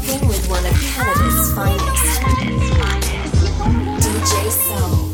rocking with one of Canada's finest. DJ Soul.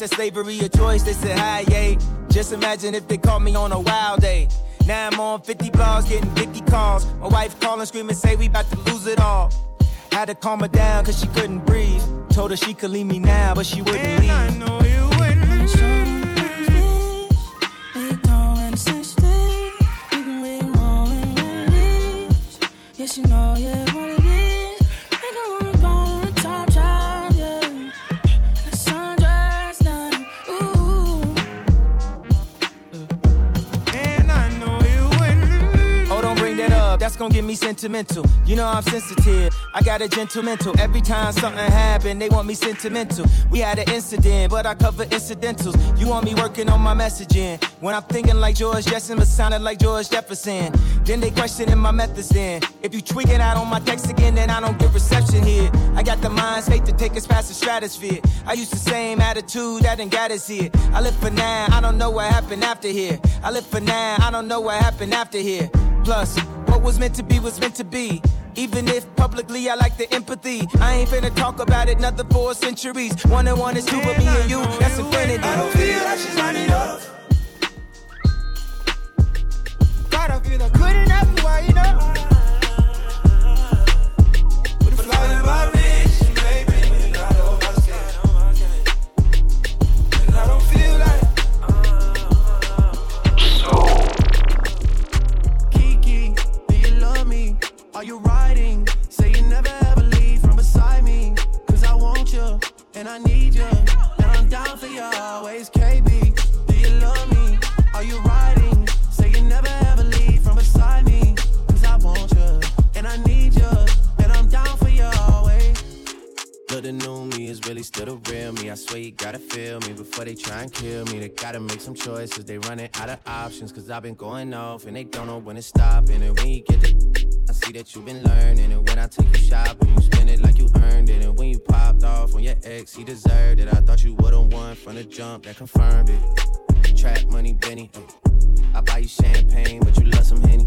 Said slavery a choice, they said hi, yay. Just imagine if they caught me on a wild day. Now I'm on 50 blogs, getting 50 calls. My wife calling, screaming, say we about to lose it all. Had to calm her down cause she couldn't breathe. Told her she could leave me now, but she wouldn't And I know you wouldn't. Sentimental. You know I'm sensitive, I got a gentle mental. Every time something happen, they want me sentimental. We had an incident, but I cover incidentals. You want me working on my messaging. When I'm thinking like George Jefferson, but sounding like George Jefferson. Then they questioning my methods then. If you tweaking out on my text again, then I don't get reception here. I got the mind state to take us past the stratosphere. I used the same attitude that done got us here. I live for now, I don't know what happened after here. I live for now, I don't know what happened after here. Plus, what was meant to be was meant to be. Even if publicly I like the empathy, I ain't finna talk about it nothing for centuries. One and one is two, but me and you, that's infinity. I don't feel like she's not enough. God, I feel I couldn't have you wide and I need you. And I'm down for you always, KB. Do you love me? Are you riding? The new me is really still the real me. I swear you gotta feel me before they try and kill me. They gotta make some choices. They running out of options. Cause I've been going off and they don't know when to stop. And when you get the I see that you've been learning. And when I take you shopping, you spend it like you earned it. And when you popped off on your ex, he deserved it. I thought you would've won from the jump that confirmed it. Trap money, Benny. Uh. I buy you champagne, but you love some Henny.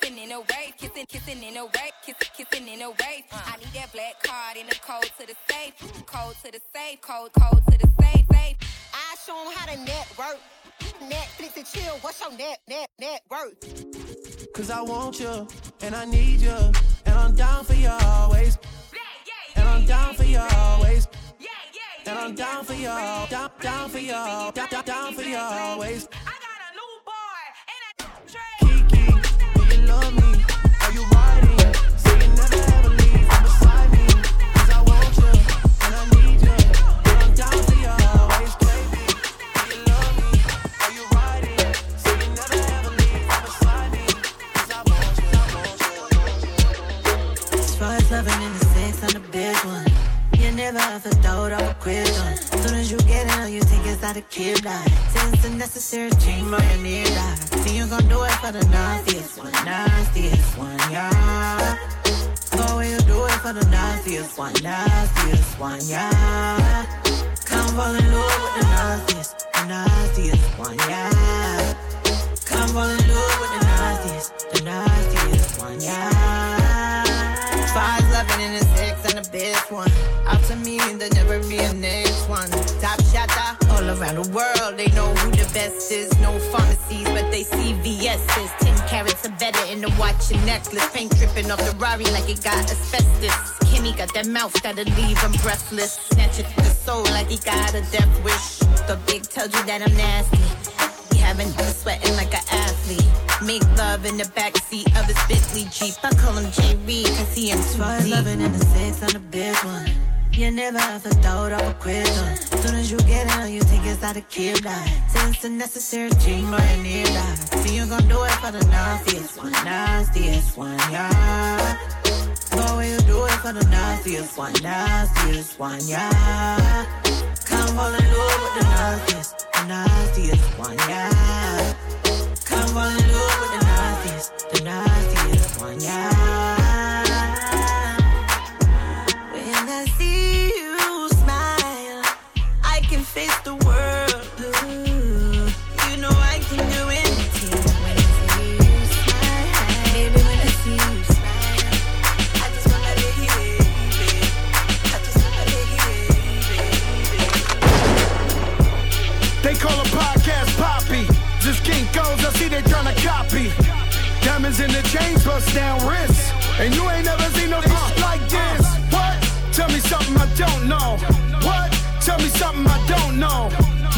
Kissing, in a wave, kissing kissing in a way, kissing, kissing in a way. I need that black card in the code to the safe, code to the safe, code, code to the safe, safe. I show 'em how to network. Keep Netflix and chill, what's your net, net, net worth? Cause I want you, and I need you, and I'm down for you always. And I'm down for you always. And I'm down for you, down, down for you, down, down, down for you always. Never ever thought I would quit on. Soon as you get in, you think it's out of kid line. Since the necessary team on your near die. See you gon' do it for the nastiest one, nastiest one, yeah. Where you do it for the nastiest one, nastiest one, yeah. Come fall in love with the nastiest, the nastiest one, yeah. Come fall in love with the nastiest, the nastiest one, yeah. In the sex, I'm the best one. After me, there never be a next one. Top shotter all around the world. They know who the best is. No pharmacies, but they see CVS's. Ten carats are better in the watch and necklace. Paint dripping off the Rari like it got asbestos. Kimmy got that mouth that'll leave him breathless. Snatch it to the soul like he got a death wish. The big told you that I'm nasty. He having him sweating like an athlete. Make love in the backseat of his Bentley Jeep. I call him J.B. cause he in too deep. loving in the sex, I'm the big one. You never ever thought I would quit on. Soon as you get in, you think it's out of kid line. Since the necessary team or your near die. See you gon' do it for the nastiest one, nastiest one, yeah. Go where you do it for the nastiest one, nastiest one, yeah. Come fall in love with the nastiest, the nastiest one, yeah. The one, yeah. When I see you smile, I can face the world. Chains, bust down wrists. And you ain't never seen no bitch like this. What? Tell me something I don't know. What? Tell me something I don't know.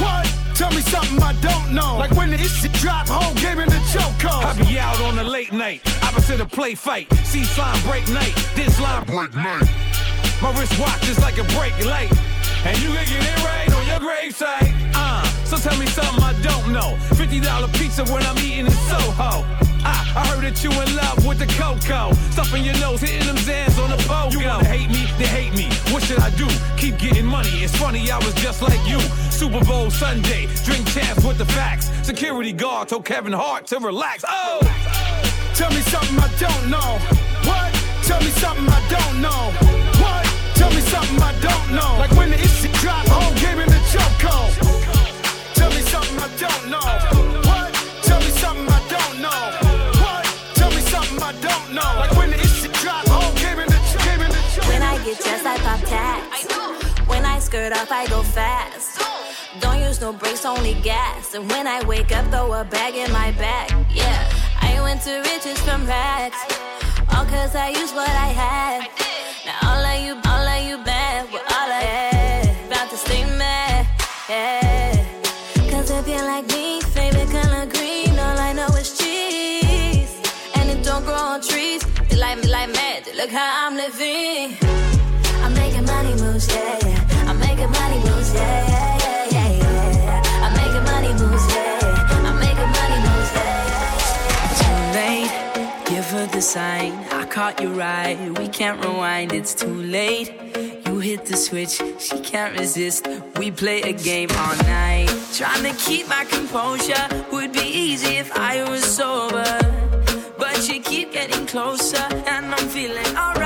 What? Tell me something I don't know. Like when this shit drop, whole game in the choke I be out on a late night, opposite a play fight. See slime break night, this line break night. My wristwatch is like a break light. And you can get it right on your gravesite. Tell me something I don't know. $50 pizza when I'm eating in Soho. Ah, I heard that you in love with the cocoa. Stuffing your nose, hitting them Xans on the pogo. You wanna hate me, They hate me. What should I do? Keep getting money. It's funny, I was just like you. Super Bowl Sunday, drink champs with the facts. Security guard told Kevin Hart to relax. Oh! Tell me something I don't know. What? Tell me something I don't know. What? Tell me something I don't know. Like when the skirt up, I go fast. Don't use no brakes, only gas. And when I wake up, throw a bag in my back. Yeah, I went to riches from rags. All cause I used what I had. Now all of you, all of you bad with all I had. About to stay mad. Yeah. Cause if you're like me, favorite color green, all I know is cheese. And it don't grow on trees. They like me like magic. Look how I'm living. Sign. I caught you right, we can't rewind, it's too late. You hit the switch, she can't resist. We play a game all night. Trying to keep my composure would be easy if I was sober. But you keep getting closer, and I'm feeling alright.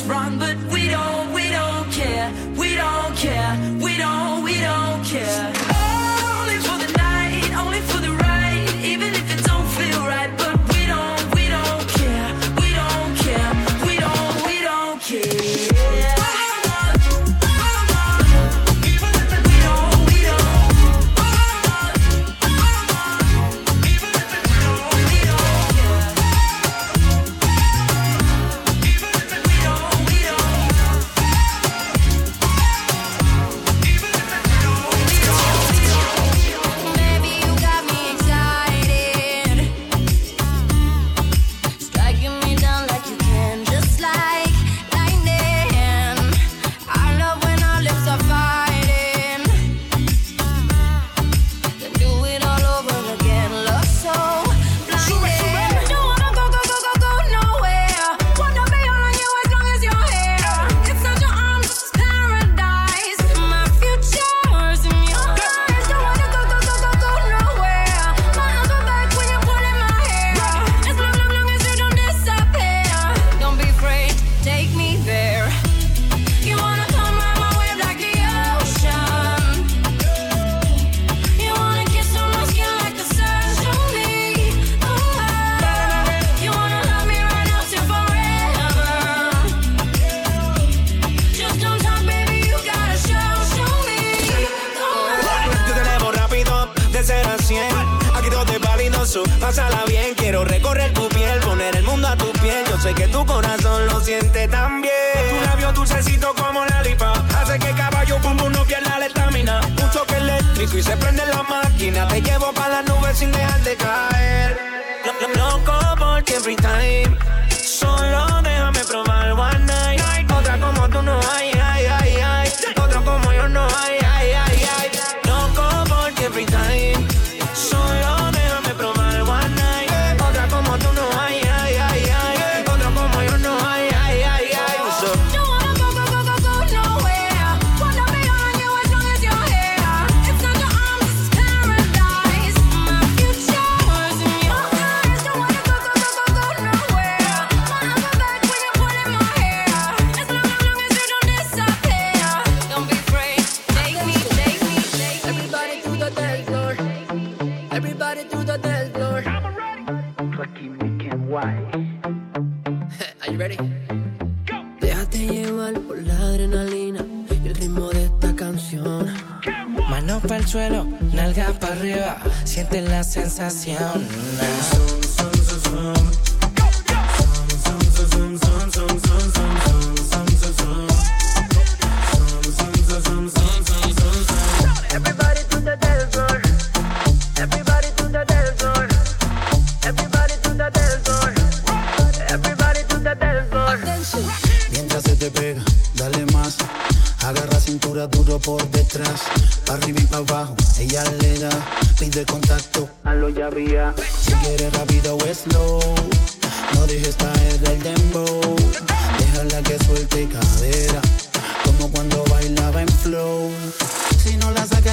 It's wrong, but we don't, we don't care. We don't care. We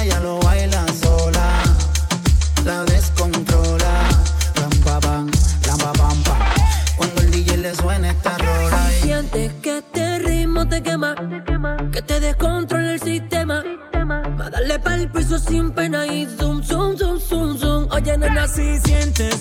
ya lo baila sola. La descontrola. Lampa pam, lampa pam pam. Cuando el DJ le suena esta rola. Y... Sientes que este ritmo te quema. Que te descontrola el sistema. sistema. Más dale pa'l piso sin pena y zoom, zoom, zoom, zoom, zoom. Oye, nena, si sientes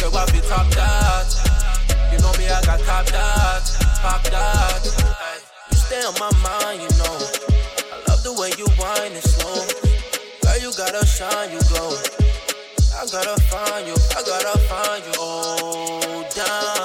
Girl, what be top that? You know me, I got top that, Top that. You stay on my mind, you know. I love the way you whine it slow. Girl, you gotta shine, you glow. I gotta find you, I gotta find you. Oh, down.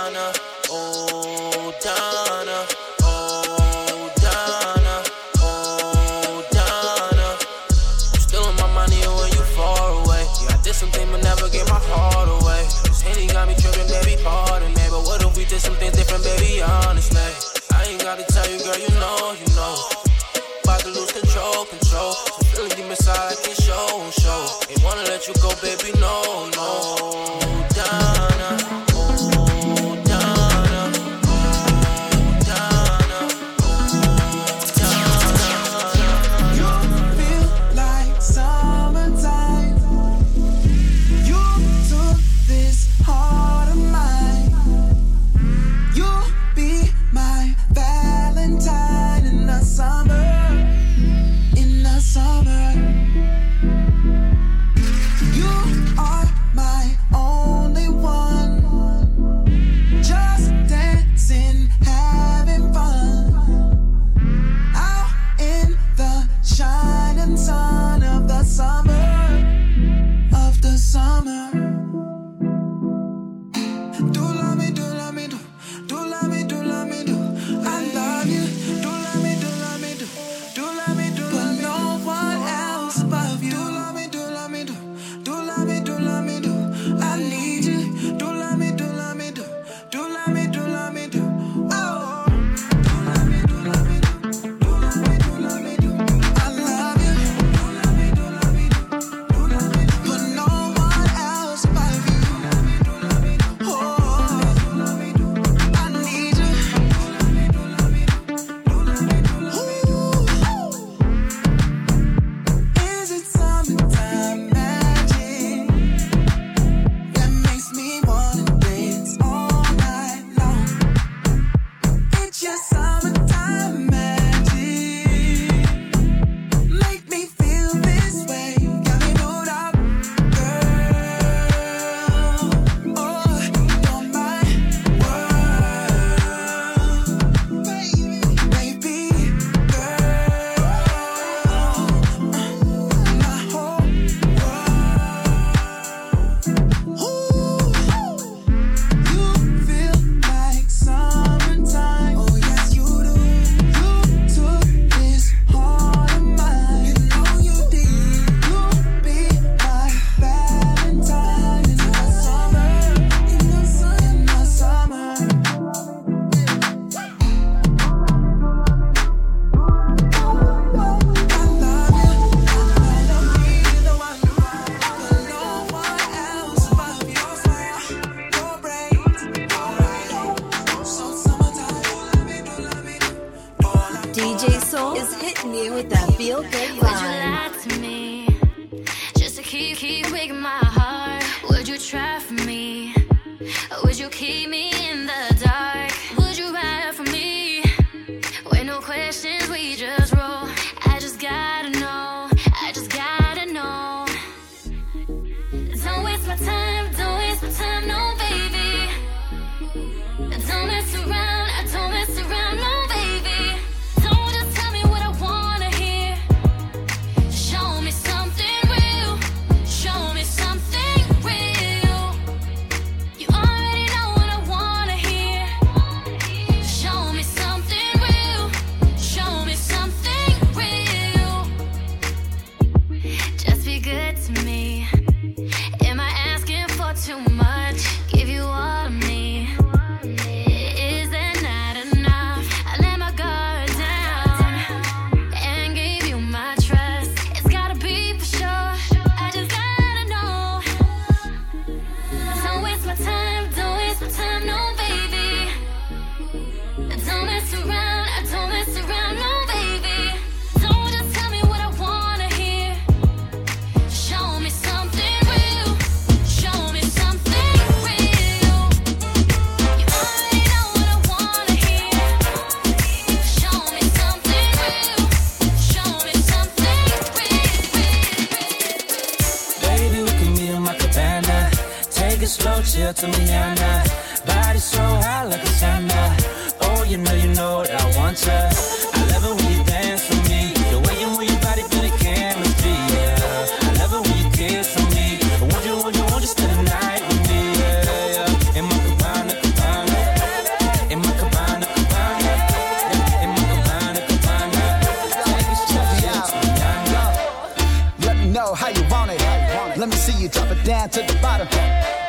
down to the bottom.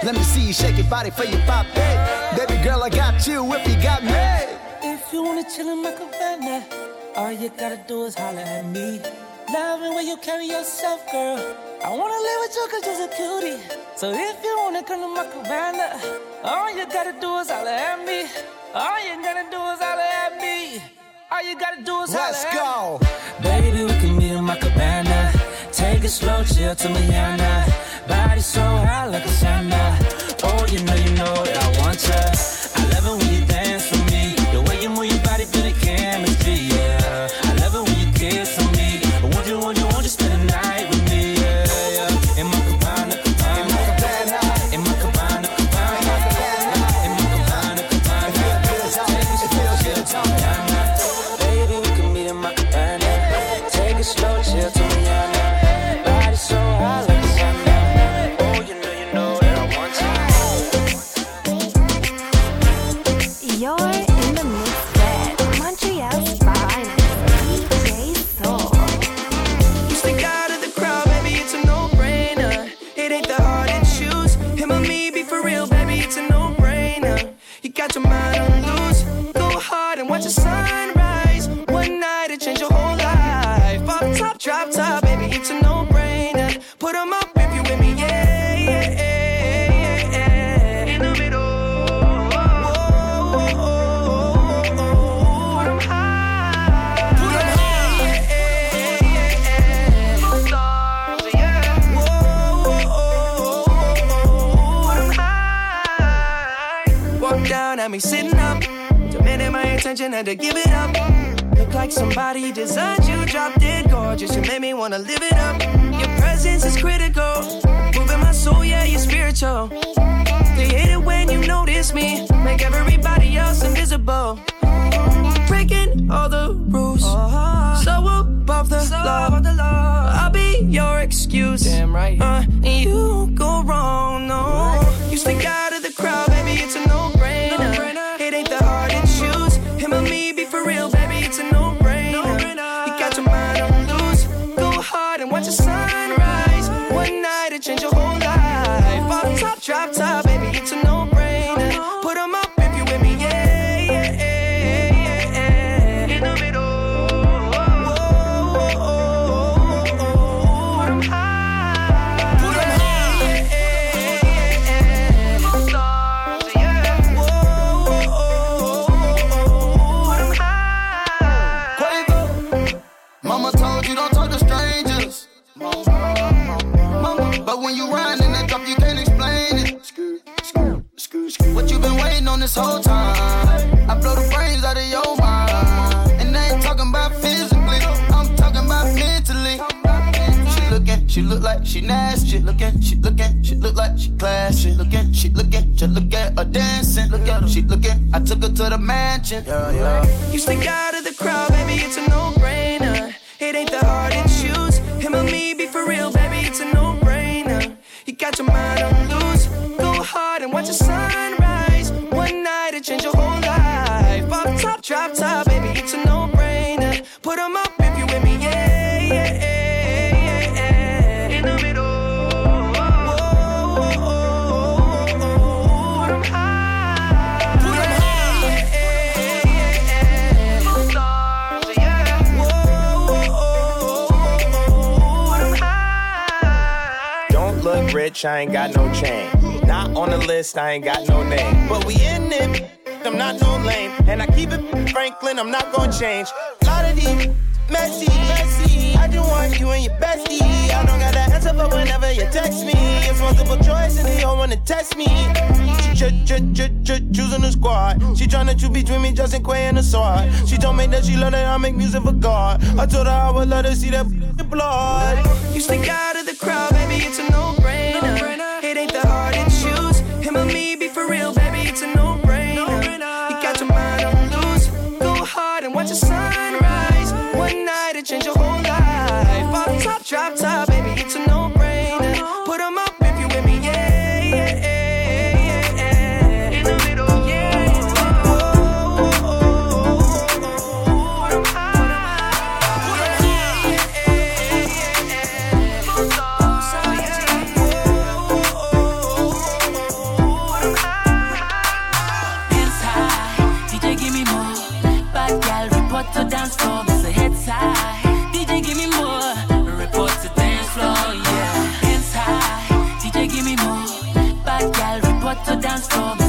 Let me see you shake your body for your pop. Hey, baby girl, I got you if you got me. If you wanna chill in my cabana, all you gotta do is holler at me. Loving where you carry yourself, girl. I wanna live with you cause you're a cutie. So if you wanna come to my cabana, all you gotta do is holler at me. All you gotta do is holler at me. All you gotta do is Let's holler go. at me. Baby, we can meet in my cabana. Take it slow, chill to Miami Body so hot like a samba. Oh, you know, you know that I want ya. attention, had to give it up. Look like somebody designed you, drop dead gorgeous. You made me wanna live it up. Your presence is critical, moving my soul, yeah, you're spiritual. They hate it when you notice me, make everybody else invisible. Breaking all the rules, so above the law. I'll be your excuse, damn right. Uh, and you go wrong, no. You stick out of the crowd, baby, it's a no watching. Yeah, yeah. You think I I ain't got no chain. Not on the list, I ain't got no name. But we in it, I'm not no lame. And I keep it Franklin, I'm not gonna change. A lot of these messy, messy. I just want you and your bestie. I don't got an answer for whenever you text me. It's multiple choice and they all wanna test me. She ch- ch- ch- ch- choosing the squad. She tryna choose between me, Justin Quay and the sword. She told me that she love that I make music for God. I told her I would let her see that blood. You stick out of the crowd, baby, it's a no-brainer. Oh.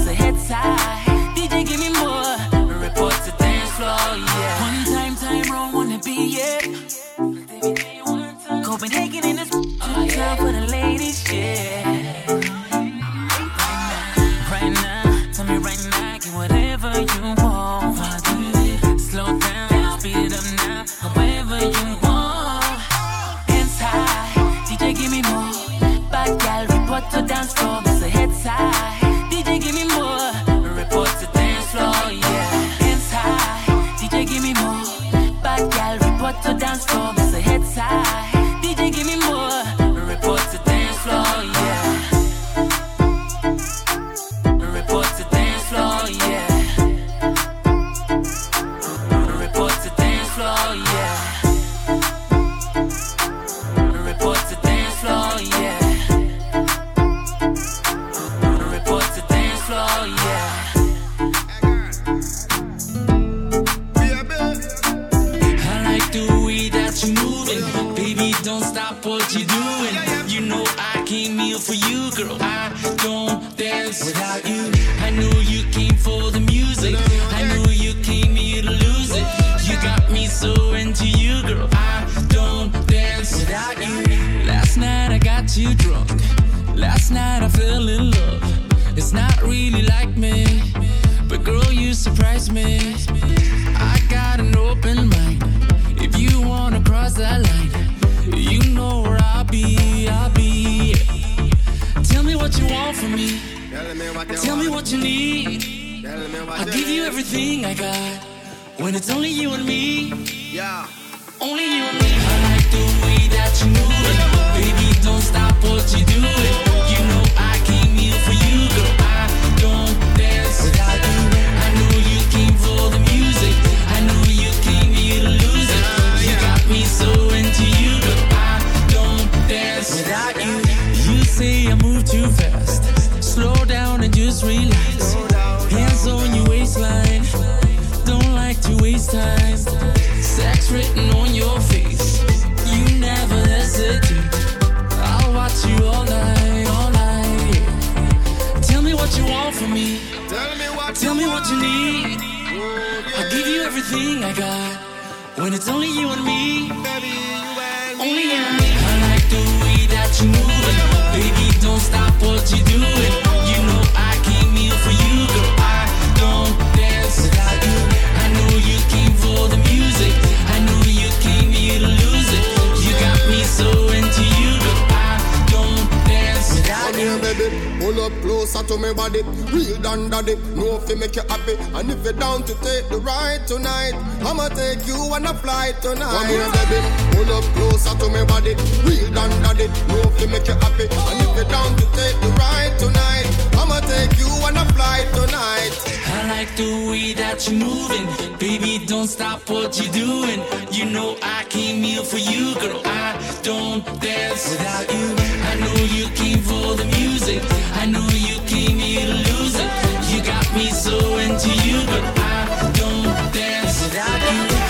body, real done daddy. No fi make you happy, and if you're down to take the ride tonight, I'ma take you on a flight tonight. Come here, baby, pull up closer to me body, real done daddy. No fi make you happy, and if you're down to take the ride tonight, I'ma take you on a flight tonight. I like the way that you're moving, baby. Don't stop what you're doing. You know I came here for you, girl. I don't dance without you. I know you came for the music. I know you came a loser. You got me so into you, but I don't dance without you.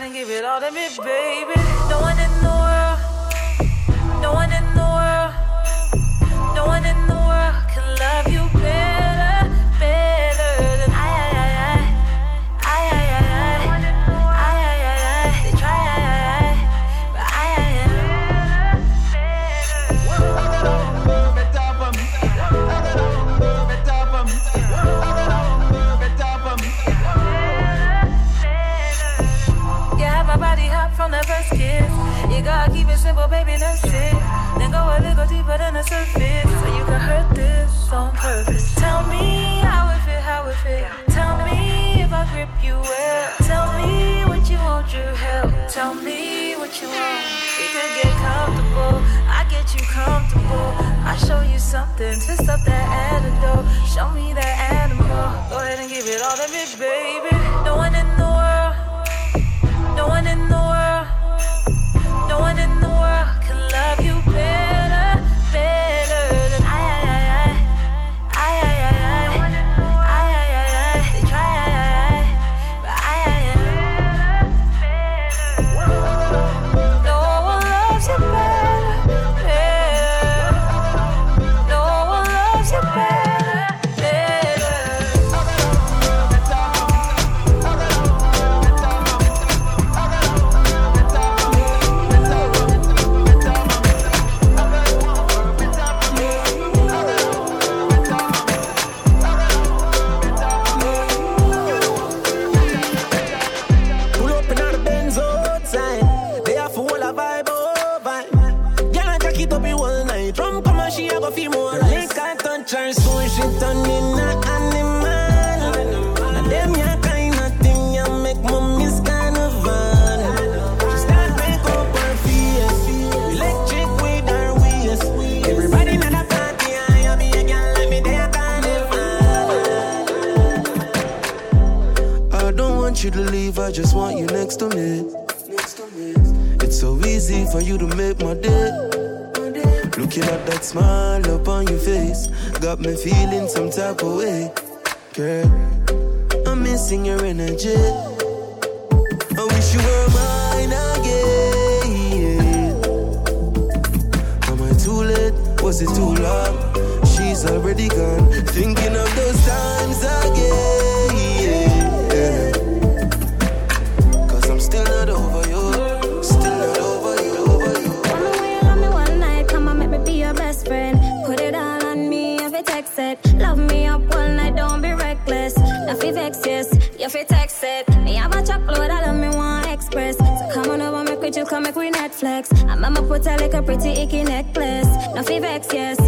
and give it all to me, baby. No, baby, that's it. Then go a little deeper than the surface. So you can hurt this on purpose. Tell me how it feel, how it feel. Tell me if I grip you well. Tell me what you want, your help. Tell me what you want. We could get comfortable. I get you comfortable. I show you something. Twist up that antidote. Show me that animal. Go ahead and give it all to me, baby. No one I just want you next to me. It's so easy for you to make my day. Looking at that smile upon your face, got me feeling some type of way. Girl, I'm missing your energy. I wish you were mine again. Am I too late? Was it too long? She's already gone. Thinking of those times again. flex. I'm on my put like a pretty icky necklace. No fee vex, yes.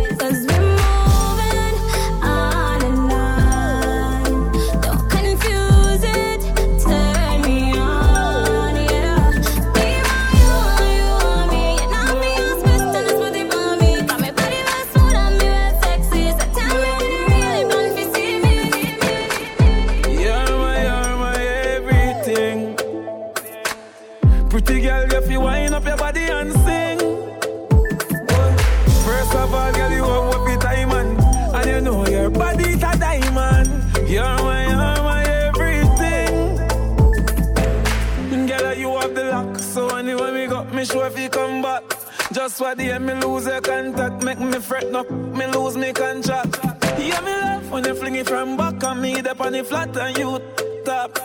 a day me lose your contact, make me fret no, me lose me contract. Yeah, me laugh when you fling it from back on me, the on the flat and you top.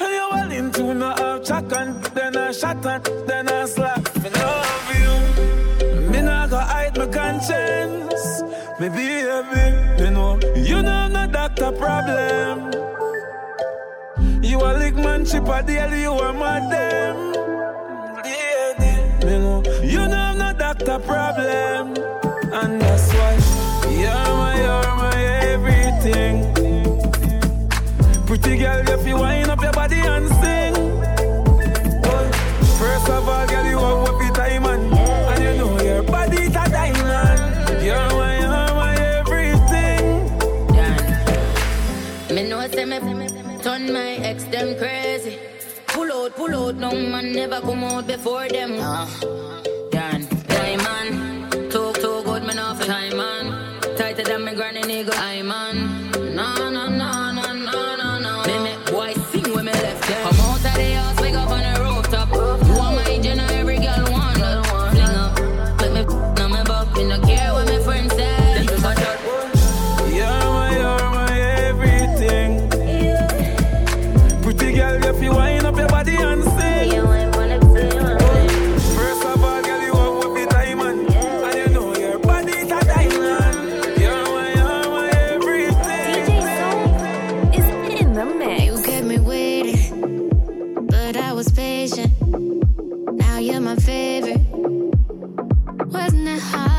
And you all into no half chuck and then I shot and then I slap. Me love you, me not go hide my conscience. Me baby, you know you know I'm not doctor problem. You a lick man chip a deal. you a madam. You know you know a problem. And that's why you're my, you're my everything. Pretty girl, if you wind up your body and sing. But first of all, girl, you have up your diamond. And you know your body's a diamond. You're my, you're my everything. Me know, say me turn my ex them crazy. Pull out, pull out, no man never come out before them. Uh. half time, man. Tighter than my granny nigga. I man. No, no, no. was patient. Now you're my favorite. Wasn't it hard?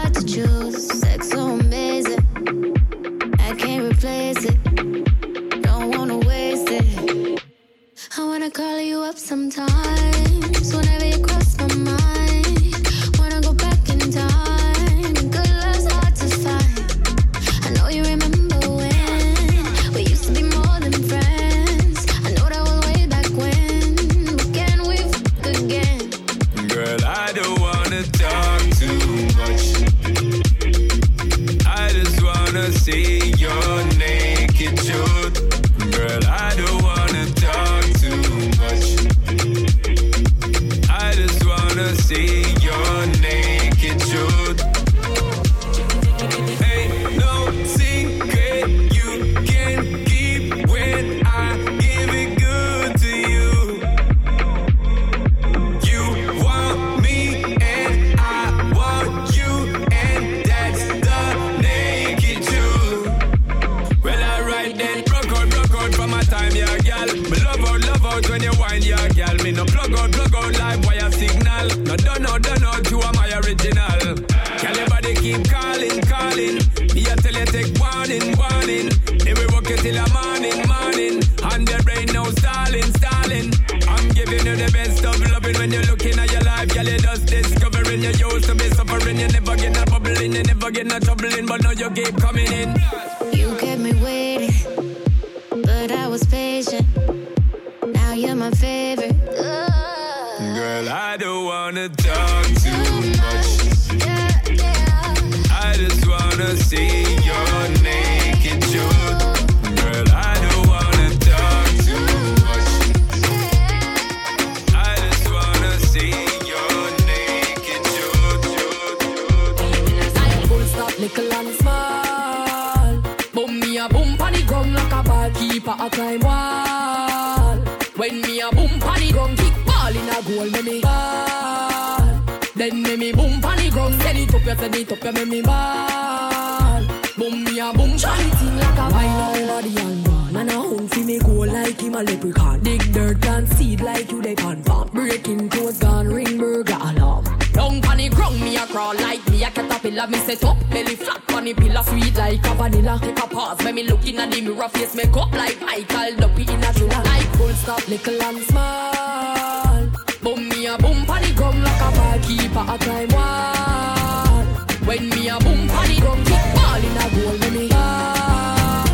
little and small. Boom me a boom pon the drum like a ball keeper a climb wall. When me a boom pon the drum, kick ball in a goal when me ball.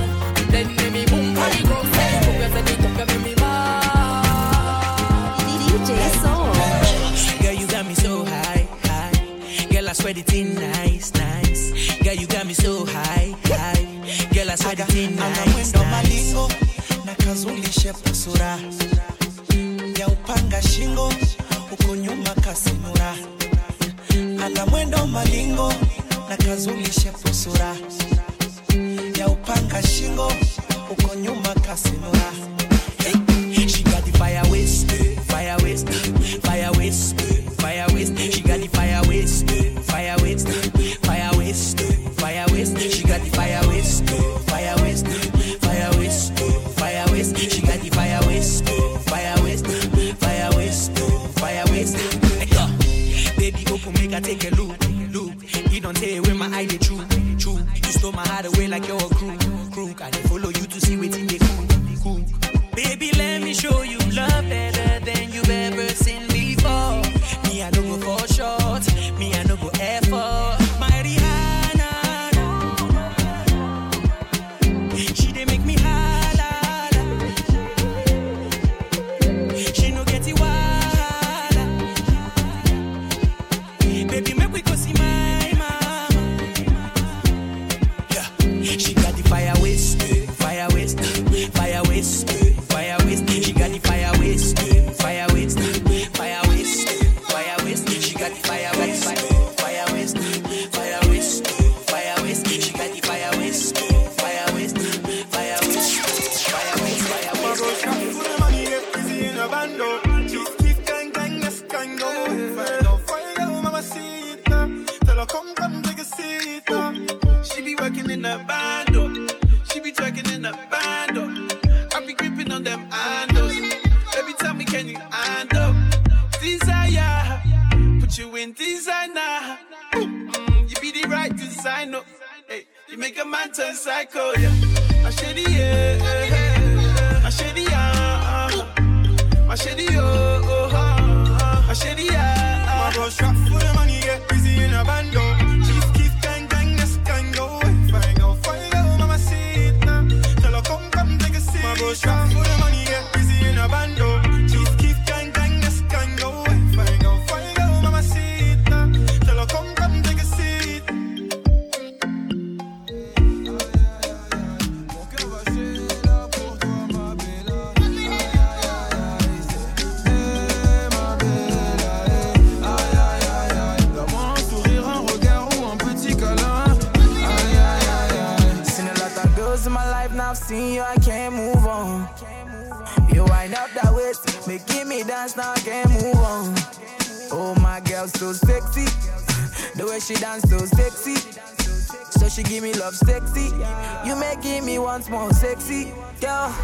Then me me boom pon the drum. say you have to take up me me ball. DJ Soul. Girl, you got me so high, high. Girl, I swear it's in nice, nice. Girl, you got me so high, high. Girl, I swear it's in nice, nice. na kazulishe pusura ya upanga shingo huko nyuma kasimura ana mwendo malingo na kazulishe pusura ya upanga shingo huko nyuma kasimura hey, she got the fire waste, fire waste, fire waste, fire waste. She got the fire waste. like you're a man turn psycho, yeah. My shady, yeah. My shady, yeah. My shady, oh, oh, oh. My shady, yeah. My boss strapped for the money, yeah. busy in a bando. love sexy. You making me once more sexy, girl.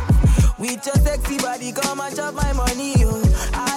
With your sexy body, come and chop my money, yo. I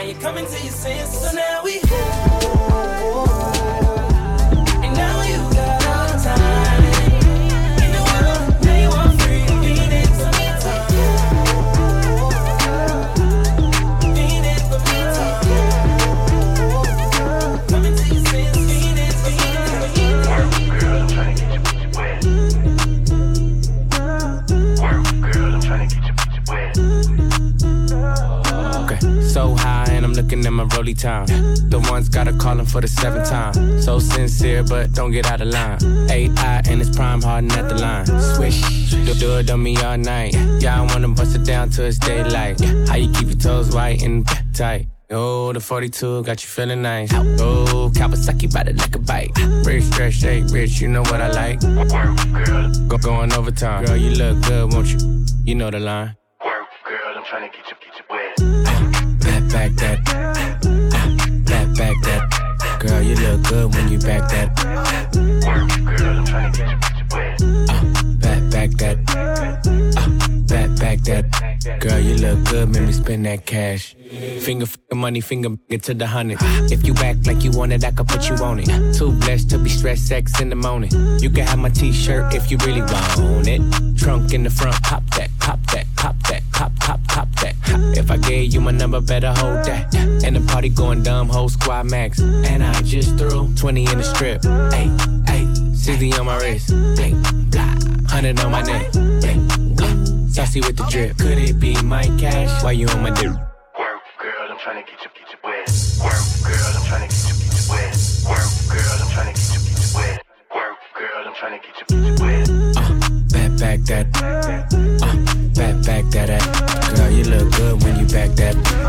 now you're coming to your senses. So now we. And I'm my rolly time. The ones gotta callin' for the seventh time. So sincere, but don't get out of line. Eye and it's prime hardin' at the line. Swish, do, do it on me all night. Yeah, I wanna bust it down till it's daylight. How you keep your toes white and tight? Oh, the 42 got you feeling nice. Oh, Kawasaki ride it like a bike. Rich, stretch, shake, rich, you know what I like. Go going overtime. Girl, you look good, won't you? You know the line. Work, Girl, I'm trying to get you, get you wet. Back, back. Back, you look good when you back that. Girl, I'm trying to get you, get you wet. Uh, back, back that. That. Girl, you look good, make me spend that cash. Finger, money, finger get to the hundred. If you act like you want it, I can put you on it. Too blessed to be stressed, sex in the morning. You can have my t-shirt if you really want it. Trunk in the front, pop that, pop that, pop that, pop, pop, pop that. If I gave you my number, better hold that. And the party going dumb, whole squad max. And I just threw 20 in the strip. Hey, hey, 60 on my wrist. Hey, blah, 100 on my neck. Saucy with the drip. Could it be my cash? Why you on my dick? Girl, I'm trying to get you, get you wet. Work, girl, I'm trying to get you, get you wet. Work, girl, I'm trying to get you, get you wet. Work, girl, I'm trying to get you, get you wet. Back, back that. Uh, back, back that. Girl, you look good when you back that. Uh,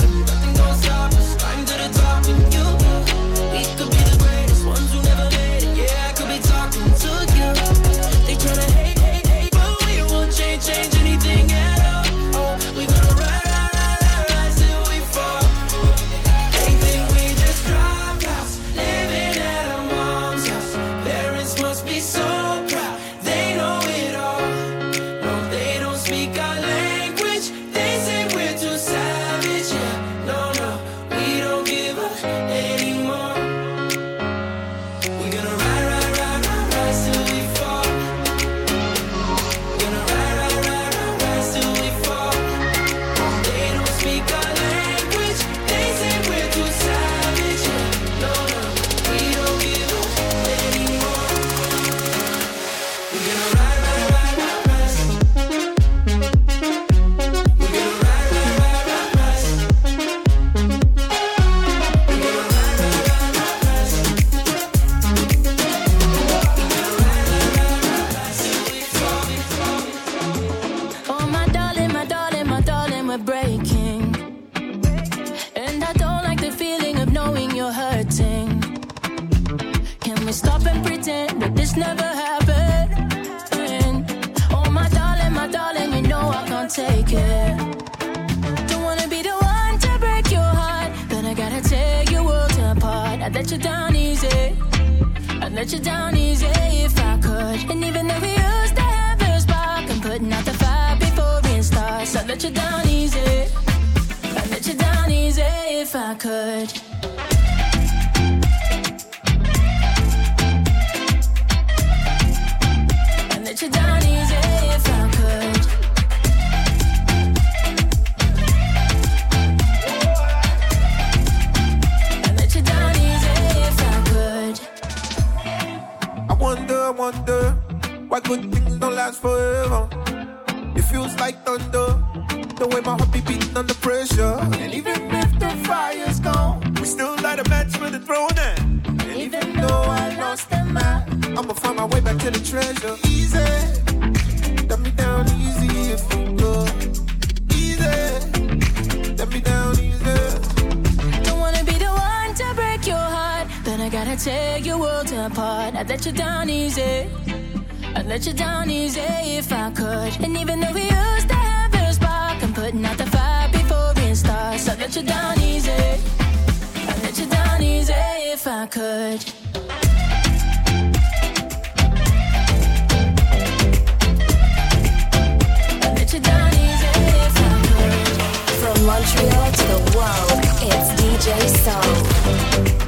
the world. It's DJ Soul.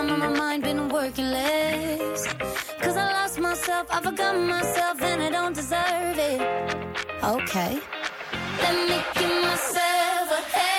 time on my mind been working less. Cause I lost myself, I forgot myself, and I don't deserve it. Okay. Let me give myself a hand.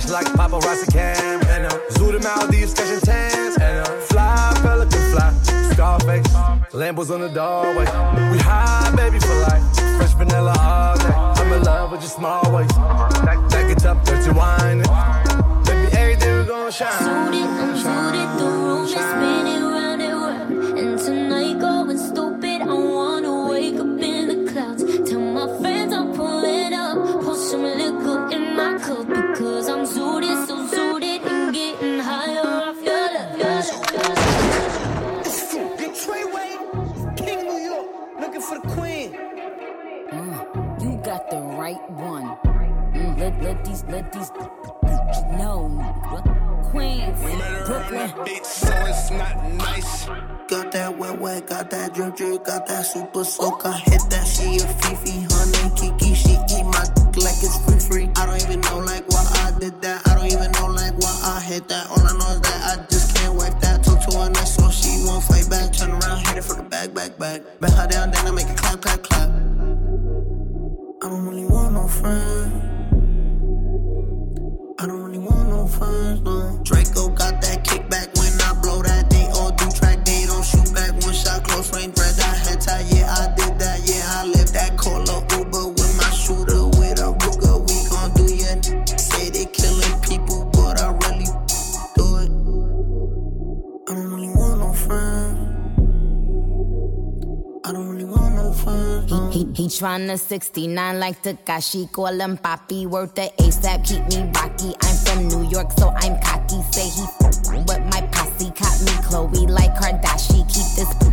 flash like paparazzi cam. And uh, zoo out, these catching tans. And uh, fly, pelican fly, Scarface. Lambos on the dog that she a Fifi, honey Kiki. She eat my dick like it's free free. I don't even know like why I did that. I don't even know like why I hit that. All I know is that I just can't wipe that. Talk to her next so she won't fight back. Turn around, hit it for the back, back, back. Bet her down, then I make it clap, clap, clap. I don't really want no friends. He, tryna 69 like Tekashi, call him Papi, worth the ASAP, keep me rocky. I'm from New York, so I'm cocky. Say he with my posse, caught me Khloé like Kardashian. Keep this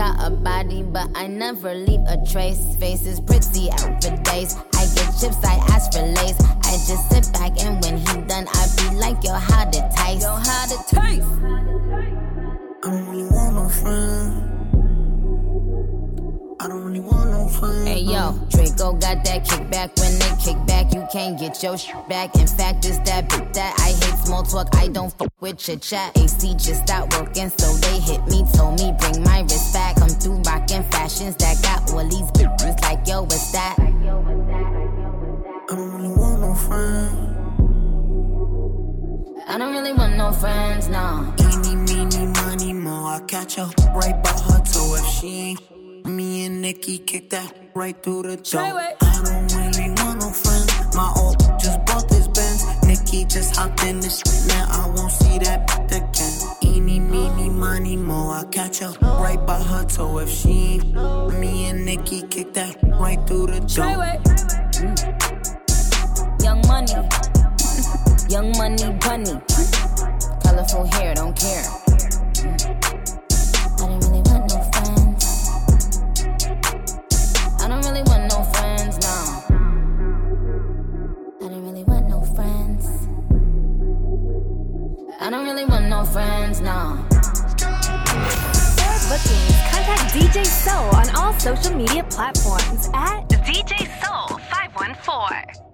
caught a body, but I never leave a trace. Faces pretty out for days. I get chips, I ask for lace. I just sit back and when he done, I be like, yo, how it taste? Yo, how it taste? I don't really want no friends. I don't really want no friends. Hey yo, Draco got that kickback. When they kick back, you can't get your shit back. In fact, it's that bit that I hate small talk. I don't fuck with your chat. AC just stopped working, so they hit me. Told me bring my wrist back. Come through rockin' fashions that got all these bitches like yo, what's that? I don't really want no friends. I don't really want no friends, no. Eeny, meeny, money, more. I catch her right by her toe. If she ain't me and Nicki kick that right through the door. I don't really want no friends. My old just bought this Benz. Nicki just hopped in this shit. Now I won't see that bitch again. Eeny, meeny, money, more. I catch her right by her toe. If she ain't me and Nicki kick that right through the door. Mm. Young money, young money bunny. Colorful hair, don't care. I don't really want no friends, no. For bookings, contact DJ Soul on all social media platforms at DJ Soul 514.